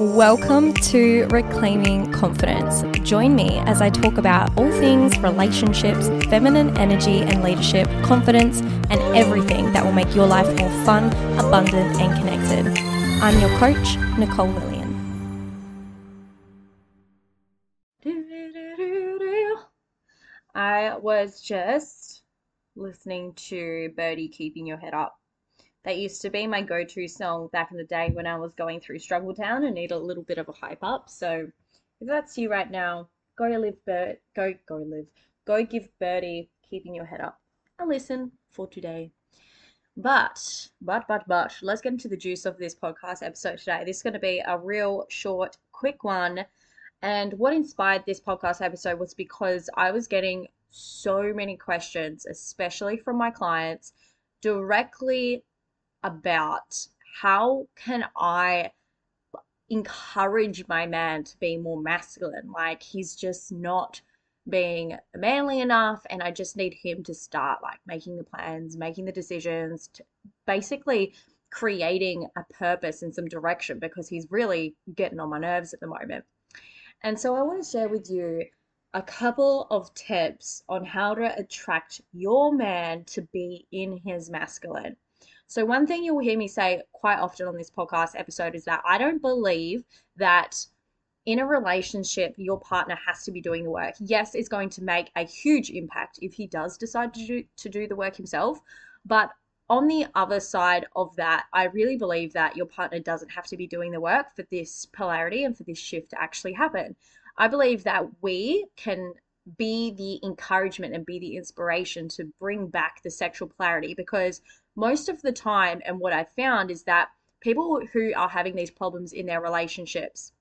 Welcome to Reclaiming Confidence. Join me as I talk about all things relationships, feminine energy and leadership, confidence, and everything that will make your life more fun, abundant, and connected. I'm your coach, Nicole Lillian. I was just listening to Birdy Keeping Your Head Up that used to be my go-to song back in the day when I was going through Struggle Town and need a little bit of a hype up. So if that's you right now, go live bird go go live. Go give Birdy keeping your head up a listen for today. But, but, but, but, let's get into the juice of this podcast episode today. This is going to be a real short, quick one. And what inspired this podcast episode was because I was getting so many questions, especially from my clients, directly about how can I encourage my man to be more masculine? Like he's just not being manly enough and I just need him to start like making the plans, making the decisions, to basically creating a purpose and some direction because he's really getting on my nerves at the moment. And so I want to share with you a couple of tips on how to attract your man to be in his masculine. So, one thing you'll hear me say quite often on this podcast episode is that I don't believe that in a relationship, your partner has to be doing the work. Yes, it's going to make a huge impact if he does decide to do, to do the work himself. But on the other side of that, I really believe that your partner doesn't have to be doing the work for this polarity and for this shift to actually happen. I believe that we can be the encouragement and be the inspiration to bring back the sexual polarity because most of the time, and what I've found is that people who are having these problems in their relationships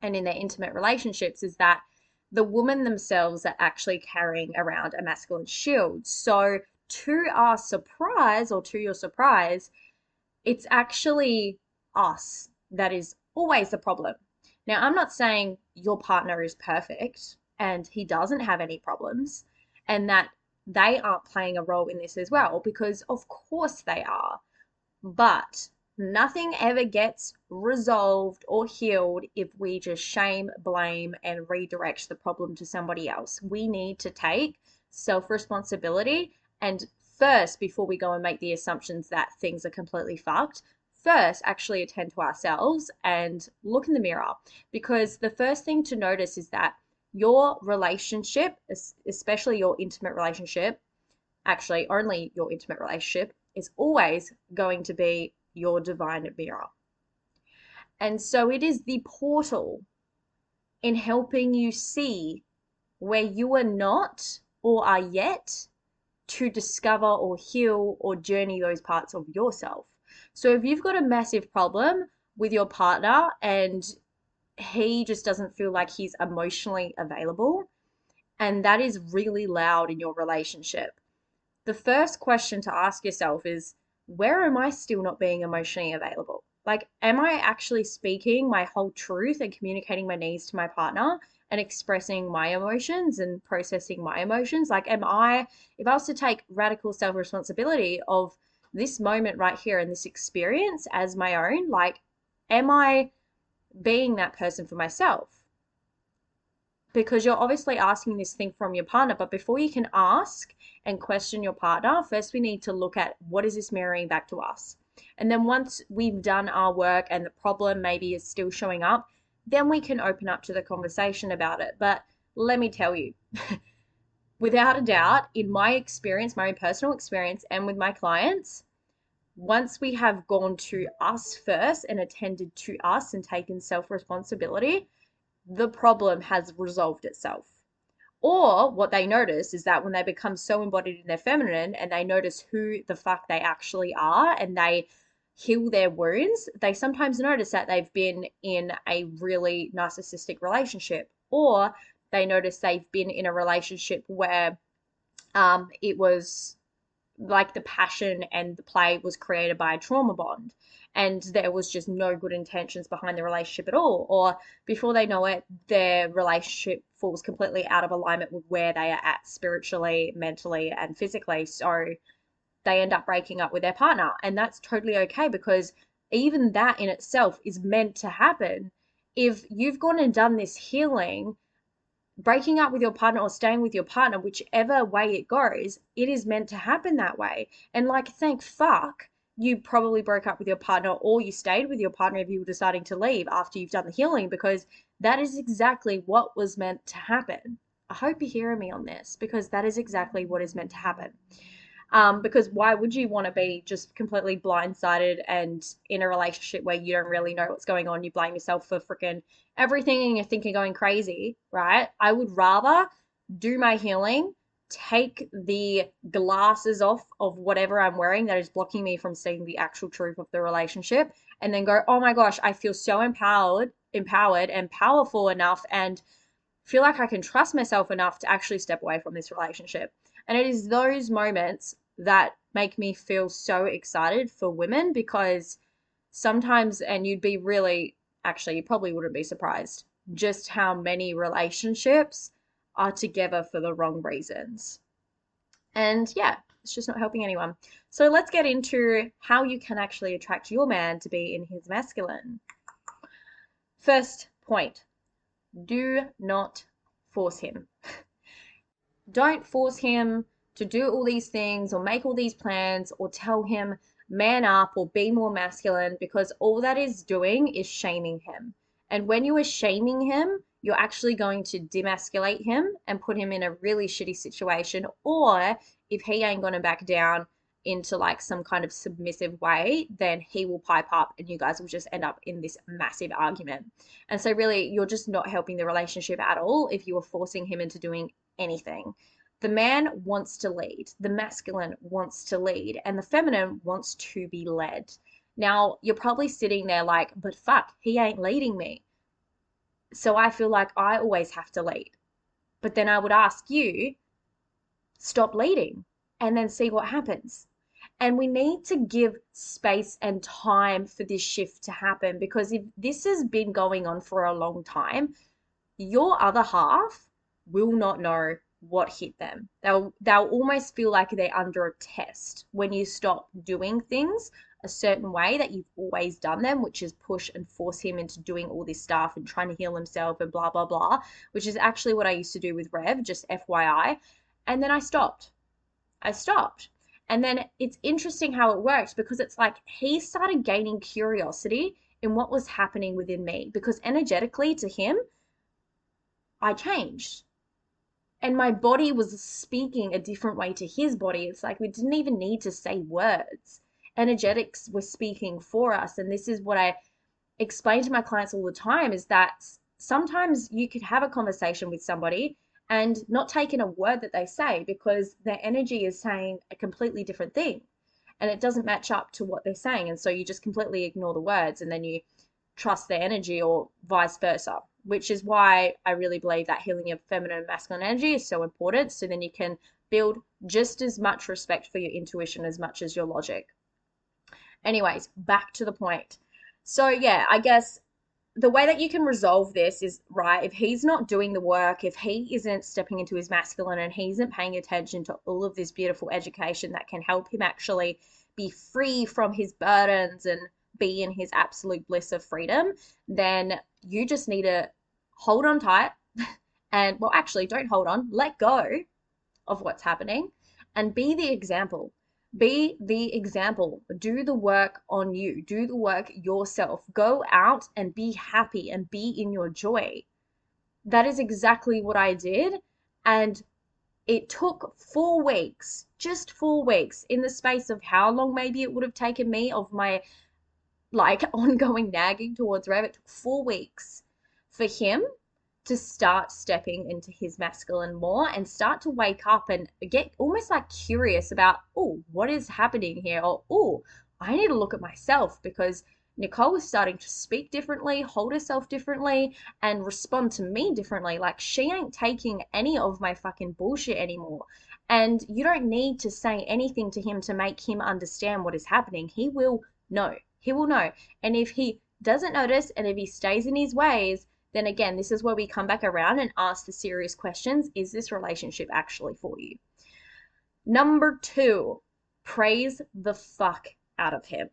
and in their intimate relationships is that the woman themselves are actually carrying around a masculine shield. So, to our surprise, or to your surprise, it's actually us that is always the problem. Now, I'm not saying your partner is perfect and he doesn't have any problems and that they aren't playing a role in this as well because of course they are. But nothing ever gets resolved or healed if we just shame, blame, and redirect the problem to somebody else. We need to take self responsibility and first, before we go and make the assumptions that things are completely fucked, first actually attend to ourselves and look in the mirror. Because the first thing to notice is that your relationship, especially your intimate relationship, actually only your intimate relationship, is always going to be your divine mirror. And so it is the portal in helping you see where you are not or are yet to discover or heal or journey those parts of yourself. So if you've got a massive problem with your partner and he just doesn't feel like he's emotionally available. And that is really loud in your relationship. The first question to ask yourself is where am I still not being emotionally available? Like, am I actually speaking my whole truth and communicating my needs to my partner and expressing my emotions and processing my emotions? Like, am I, if I was to take radical self responsibility of this moment right here and this experience as my own, like, am I being that person for myself? Because you're obviously asking this thing from your partner but before you can ask and question your partner first we need to look at what is this mirroring back to us? And then once we've done our work and the problem maybe is still showing up then we can open up to the conversation about it. But let me tell you without a doubt in my experience my own personal experience and with my clients once we have gone to us first and attended to us and taken self responsibility, the problem has resolved itself. Or what they notice is that when they become so embodied in their feminine and they notice who the fuck they actually are and they heal their wounds, they sometimes notice that they've been in a really narcissistic relationship or they notice they've been in a relationship where um, it was like the passion and the play was created by a trauma bond and there was just no good intentions behind the relationship at all or before they know it their relationship falls completely out of alignment with where they are at spiritually mentally and physically so they end up breaking up with their partner and that's totally okay because even that in itself is meant to happen. If you've gone and done this healing, breaking up with your partner or staying with your partner, whichever way it goes, it is meant to happen that way. And like, thank fuck you probably broke up with your partner or you stayed with your partner if you were deciding to leave after you've done the healing because that is exactly what was meant to happen. I hope you're hearing me on this because that is exactly what is meant to happen. Um, because why would you want to be just completely blindsided and in a relationship where you don't really know what's going on? You blame yourself for freaking everything and you're thinking going crazy, right? I would rather do my healing, take the glasses off of whatever I'm wearing that is blocking me from seeing the actual truth of the relationship, and then go, oh my gosh, I feel so empowered, empowered and powerful enough and feel like I can trust myself enough to actually step away from this relationship. And it is those moments that make me feel so excited for women because sometimes, and you'd be really, actually, you probably wouldn't be surprised just how many relationships are together for the wrong reasons. And yeah, it's just not helping anyone. So let's get into how you can actually attract your man to be in his masculine. First point do not force him. Don't force him to do all these things or make all these plans or tell him man up or be more masculine because all that is doing is shaming him. And when you are shaming him, you're actually going to demasculate him and put him in a really shitty situation. Or if he ain't going to back down into like some kind of submissive way, then he will pipe up and you guys will just end up in this massive argument. And so, really, you're just not helping the relationship at all if you are forcing him into doing anything. The man wants to lead, the masculine wants to lead, and the feminine wants to be led. Now, you're probably sitting there like, but fuck, he ain't leading me. So I feel like I always have to lead. But then I would ask you, stop leading and then see what happens. And we need to give space and time for this shift to happen because if this has been going on for a long time, your other half will not know what hit them. They'll they'll almost feel like they're under a test when you stop doing things a certain way that you've always done them, which is push and force him into doing all this stuff and trying to heal himself and blah, blah, blah, which is actually what I used to do with Rev, just FYI. And then I stopped. I stopped. And then it's interesting how it worked because it's like he started gaining curiosity in what was happening within me because energetically to him, I changed. And my body was speaking a different way to his body. It's like we didn't even need to say words energetics were speaking for us. And this is what I explain to my clients all the time is that sometimes you could have a conversation with somebody and not take in a word that they say because their energy is saying a completely different thing and it doesn't match up to what they're saying. And so you just completely ignore the words and then you trust their energy or vice versa, which is why I really believe that healing of feminine and masculine energy is so important. So then you can build just as much respect for your intuition as much as your logic. Anyways, back to the point. So, yeah, I guess the way that you can resolve this is right if he's not doing the work if he isn't stepping into his masculine and he isn't paying attention to all of this beautiful education that can help him actually be free from his burdens and be in his absolute bliss of freedom then you just need to hold on tight and well actually don't hold on let go of what's happening and be the example be the example. Do the work on you. Do the work yourself. Go out and be happy and be in your joy. That is exactly what I did. And it took four weeks, just four weeks, in the space of how long maybe it would have taken me of my like ongoing nagging towards Rev. It took four weeks for him to start stepping into his masculine more and start to wake up and get almost like curious about, oh, what is happening here? Or, oh, I need to look at myself because Nicole is starting to speak differently, hold herself differently, and respond to me differently. Like, she ain't taking any of my fucking bullshit anymore. And you don't need to say anything to him to make him understand what is happening. He will know. He will know. And if he doesn't notice and if he stays in his ways, then again, this is where we come back around and ask the serious questions Is this relationship actually for you? Number two, praise the fuck out of him.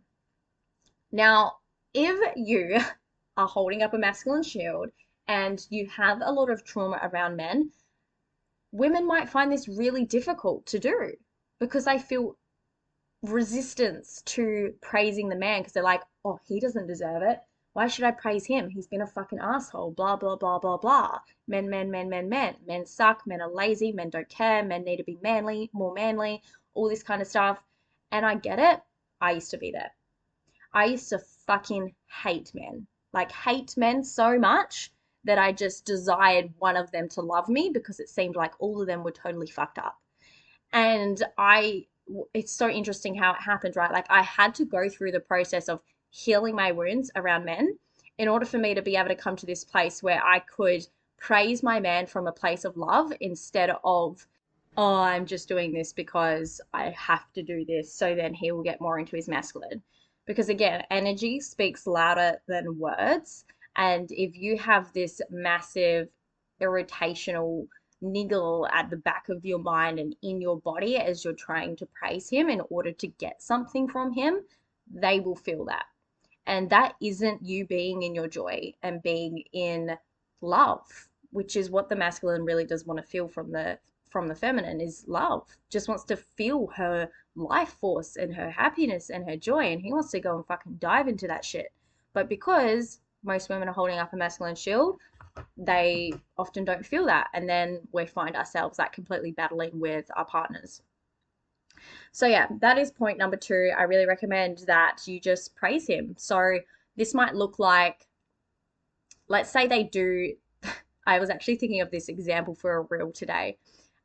Now, if you are holding up a masculine shield and you have a lot of trauma around men, women might find this really difficult to do because they feel resistance to praising the man because they're like, oh, he doesn't deserve it. Why should I praise him? He's been a fucking asshole. Blah, blah, blah, blah, blah. Men, men, men, men, men. Men suck. Men are lazy. Men don't care. Men need to be manly, more manly, all this kind of stuff. And I get it. I used to be there. I used to fucking hate men. Like, hate men so much that I just desired one of them to love me because it seemed like all of them were totally fucked up. And I, it's so interesting how it happened, right? Like, I had to go through the process of healing my wounds around men in order for me to be able to come to this place where I could praise my man from a place of love instead of, oh, I'm just doing this because I have to do this. So then he will get more into his masculine. Because again, energy speaks louder than words. And if you have this massive irritational niggle at the back of your mind and in your body as you're trying to praise him in order to get something from him, they will feel that. And that isn't you being in your joy and being in love, which is what the masculine really does want to feel from the from the feminine is love. Just wants to feel her life force and her happiness and her joy and he wants to go and fucking dive into that shit. But because most women are holding up a masculine shield, they often don't feel that. And then we find ourselves like completely battling with our partners. So, yeah, that is point number two. I really recommend that you just praise him. So, this might look like, let's say they do. I was actually thinking of this example for a reel today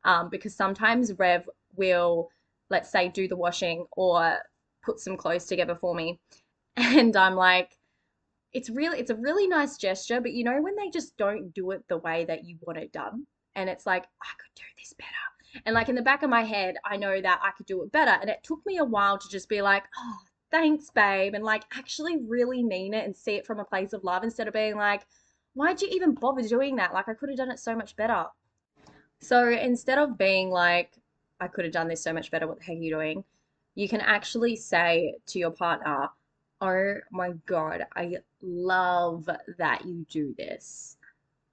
um, because sometimes Rev will, let's say, do the washing or put some clothes together for me. And I'm like, it's really it's a really nice gesture but you know when they just don't do it the way that you want it done and it's like i could do this better and like in the back of my head i know that i could do it better and it took me a while to just be like oh thanks babe and like actually really mean it and see it from a place of love instead of being like why'd you even bother doing that like i could have done it so much better so instead of being like i could have done this so much better what the heck are you doing you can actually say to your partner Oh my God, I love that you do this.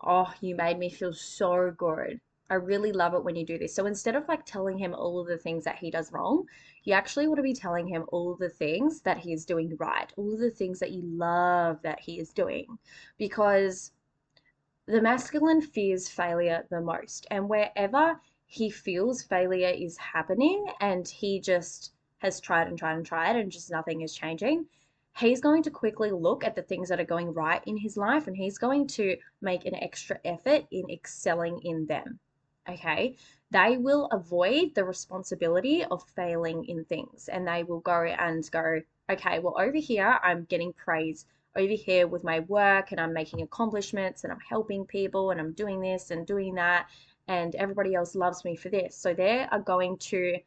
Oh, you made me feel so good. I really love it when you do this. So instead of like telling him all of the things that he does wrong, you actually want to be telling him all of the things that he is doing right, all of the things that you love that he is doing. Because the masculine fears failure the most. And wherever he feels failure is happening and he just has tried and tried and tried and just nothing is changing, he's going to quickly look at the things that are going right in his life and he's going to make an extra effort in excelling in them. Okay. They will avoid the responsibility of failing in things and they will go and go, okay, well, over here, I'm getting praise over here with my work and I'm making accomplishments and I'm helping people and I'm doing this and doing that. And everybody else loves me for this. So they are going to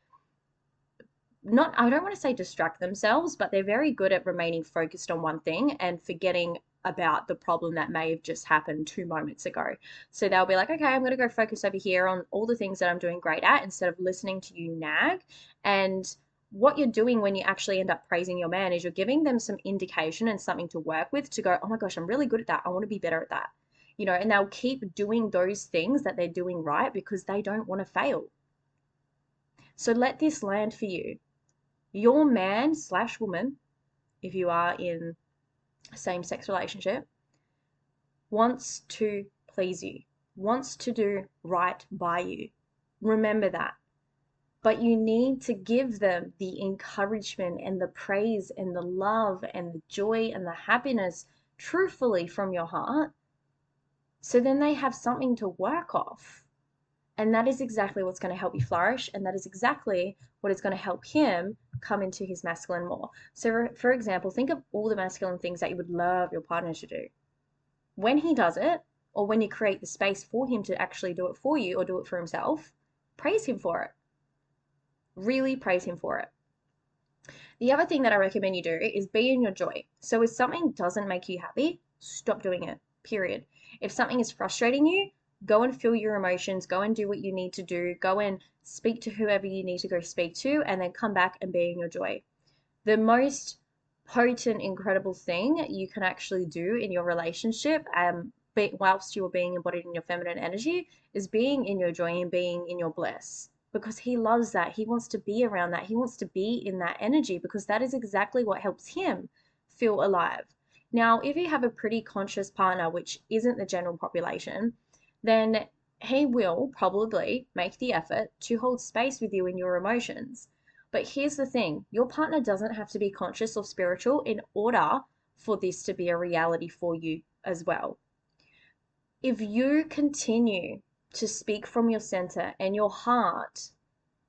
not I don't want to say distract themselves, but they're very good at remaining focused on one thing and forgetting about the problem that may have just happened two moments ago. So they'll be like, okay, I'm going to go focus over here on all the things that I'm doing great at instead of listening to you nag. And what you're doing when you actually end up praising your man is you're giving them some indication and something to work with to go, oh my gosh, I'm really good at that. I want to be better at that. You know, and they'll keep doing those things that they're doing right because they don't want to fail. So let this land for you your man slash woman, if you are in same sex relationship, wants to please you, wants to do right by you. Remember that. But you need to give them the encouragement and the praise and the love and the joy and the happiness truthfully from your heart. So then they have something to work off. And that is exactly what's going to help you flourish. And that is exactly what is going to help him come into his masculine more. So, for example, think of all the masculine things that you would love your partner to do. When he does it, or when you create the space for him to actually do it for you or do it for himself, praise him for it. Really praise him for it. The other thing that I recommend you do is be in your joy. So, if something doesn't make you happy, stop doing it, period. If something is frustrating you, go and feel your emotions, go and do what you need to do, go and speak to whoever you need to go speak to, and then come back and be in your joy. The most potent, incredible thing you can actually do in your relationship, um, be, whilst you are being embodied in your feminine energy, is being in your joy and being in your bliss. Because he loves that. He wants to be around that. He wants to be in that energy because that is exactly what helps him feel alive. Now, if you have a pretty conscious partner, which isn't the general population, then he will probably make the effort to hold space with you in your emotions. But here's the thing your partner doesn't have to be conscious or spiritual in order for this to be a reality for you as well. If you continue to speak from your center and your heart,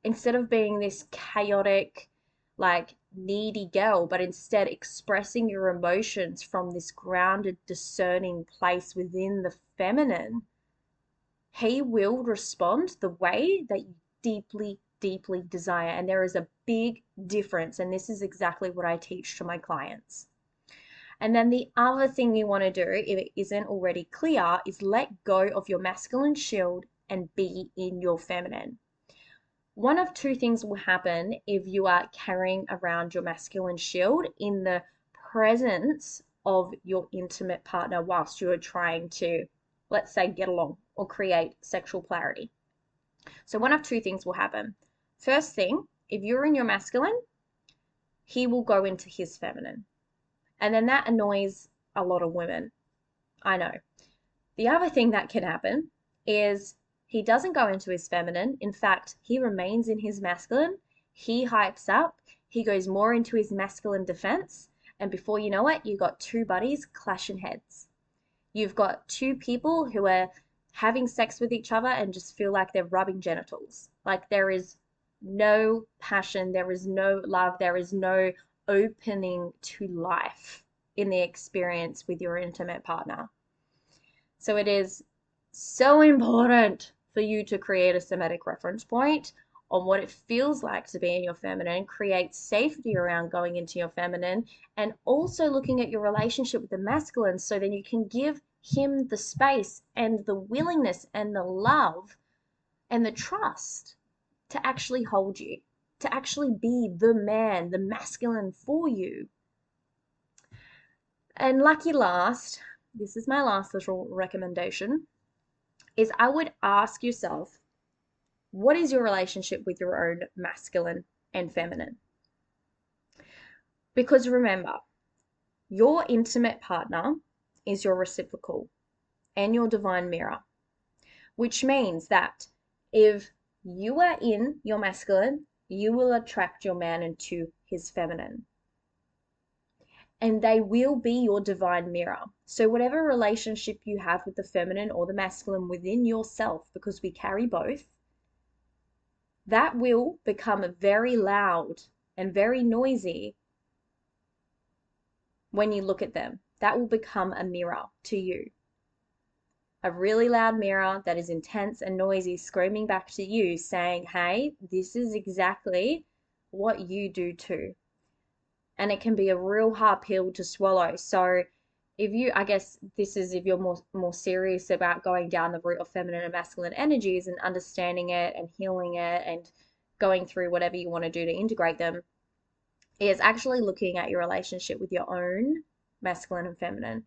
instead of being this chaotic, like needy girl, but instead expressing your emotions from this grounded, discerning place within the feminine, he will respond the way that you deeply, deeply desire. And there is a big difference. And this is exactly what I teach to my clients. And then the other thing you want to do, if it isn't already clear, is let go of your masculine shield and be in your feminine. One of two things will happen if you are carrying around your masculine shield in the presence of your intimate partner whilst you are trying to, let's say, get along or create sexual polarity. So, one of two things will happen. First thing, if you're in your masculine, he will go into his feminine. And then that annoys a lot of women. I know. The other thing that can happen is he doesn't go into his feminine. In fact, he remains in his masculine. He hypes up. He goes more into his masculine defense. And before you know it, you've got two buddies clashing heads. You've got two people who are having sex with each other and just feel like they're rubbing genitals. Like there is no passion, there is no love, there is no opening to life in the experience with your intimate partner. So it is so important for you to create a somatic reference point on what it feels like to be in your feminine, create safety around going into your feminine, and also looking at your relationship with the masculine so then you can give him the space and the willingness and the love and the trust to actually hold you, to actually be the man, the masculine for you. And lucky last, this is my last little recommendation, is I would ask yourself, what is your relationship with your own masculine and feminine? Because remember, your intimate partner is your reciprocal and your divine mirror, which means that if you are in your masculine, you will attract your man into his feminine. And they will be your divine mirror. So, whatever relationship you have with the feminine or the masculine within yourself, because we carry both, that will become very loud and very noisy when you look at them that will become a mirror to you. A really loud mirror that is intense and noisy, screaming back to you, saying, Hey, this is exactly what you do too. And it can be a real hard pill to swallow. So, if you, I guess this is if you're more more serious about going down the route of feminine and masculine energies and understanding it and healing it and going through whatever you want to do to integrate them, is actually looking at your relationship with your own masculine and feminine.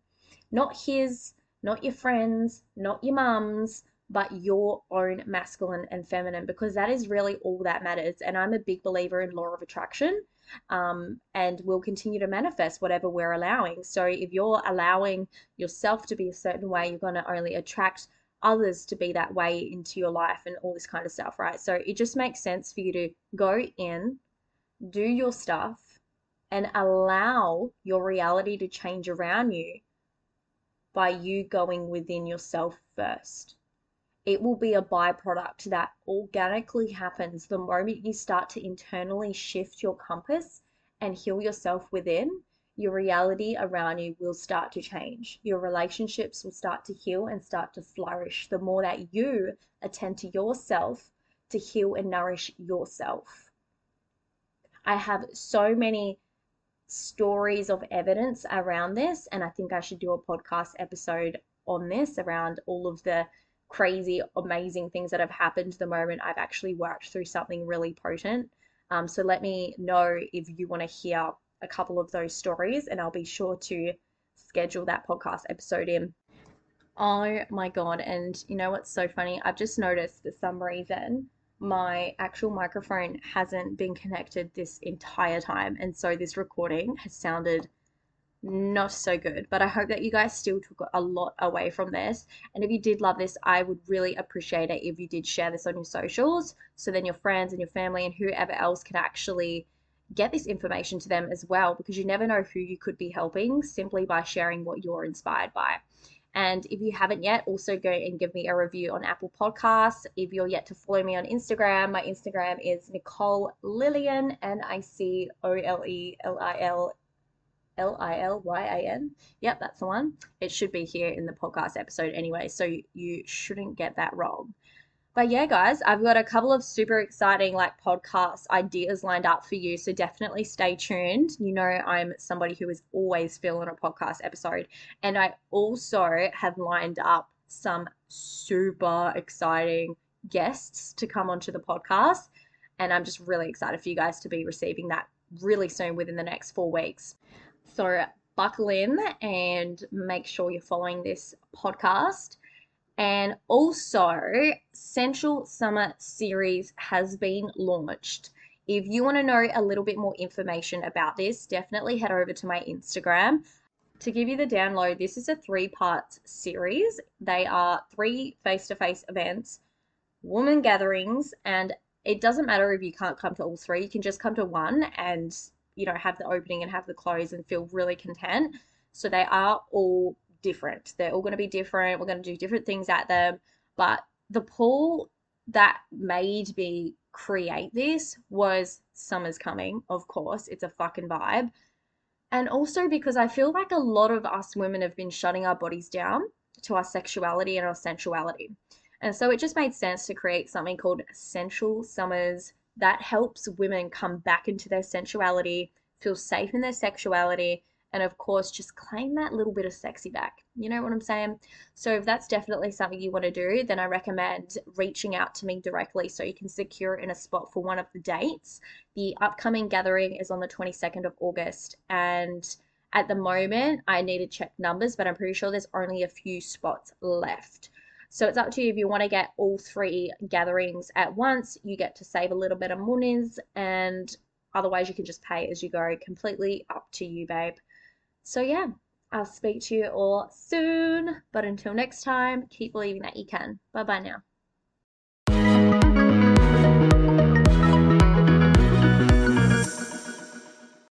Not his, not your friends, not your mum's, but your own masculine and feminine, because that is really all that matters. And I'm a big believer in law of attraction. Um, and we'll continue to manifest whatever we're allowing. So if you're allowing yourself to be a certain way, you're going to only attract others to be that way into your life and all this kind of stuff, right? So it just makes sense for you to go in, do your stuff, and allow your reality to change around you by you going within yourself first. It will be a byproduct that organically happens the moment you start to internally shift your compass and heal yourself within. Your reality around you will start to change. Your relationships will start to heal and start to flourish the more that you attend to yourself to heal and nourish yourself. I have so many stories of evidence around this. And I think I should do a podcast episode on this around all of the crazy, amazing things that have happened the moment I've actually worked through something really potent. Um, so let me know if you want to hear a couple of those stories and I'll be sure to schedule that podcast episode in. Oh my God. And you know what's so funny? I've just noticed for some reason my actual microphone hasn't been connected this entire time. And so this recording has sounded not so good. But I hope that you guys still took a lot away from this. And if you did love this, I would really appreciate it if you did share this on your socials. So then your friends and your family and whoever else can actually get this information to them as well, because you never know who you could be helping simply by sharing what you're inspired by. And if you haven't yet, also go and give me a review on Apple Podcasts. If you're yet to follow me on Instagram, my Instagram is Nicole Lillian, N I C O L E L I L L I L Y A N. Yep, that's the one. It should be here in the podcast episode anyway, so you shouldn't get that wrong. But yeah, guys, I've got a couple of super exciting like podcast ideas lined up for you. So definitely stay tuned. You know, I'm somebody who is always filling a podcast episode. And I also have lined up some super exciting guests to come onto the podcast. And I'm just really excited for you guys to be receiving that really soon within the next four weeks. So buckle in and make sure you're following this podcast. And also, Sensual Summer Series has been launched. If you want to know a little bit more information about this, definitely head over to my Instagram. To give you the download, this is a three part series. They are three face to face events, woman gatherings, and it doesn't matter if you can't come to all three, you can just come to one and you know have the opening and have the close and feel really content. So they are all different. They're all going to be different. We're going to do different things at them. But the pull that made me create this was summer's coming, of course. It's a fucking vibe. And also because I feel like a lot of us women have been shutting our bodies down to our sexuality and our sensuality. And so it just made sense to create something called Sensual Summers that helps women come back into their sensuality, feel safe in their sexuality, and of course, just claim that little bit of sexy back. You know what I'm saying? So, if that's definitely something you want to do, then I recommend reaching out to me directly so you can secure in a spot for one of the dates. The upcoming gathering is on the 22nd of August, and at the moment, I need to check numbers, but I'm pretty sure there's only a few spots left. So it's up to you if you want to get all three gatherings at once. You get to save a little bit of monies, and otherwise, you can just pay as you go. Completely up to you, babe. So, yeah, I'll speak to you all soon. But until next time, keep believing that you can. Bye bye now.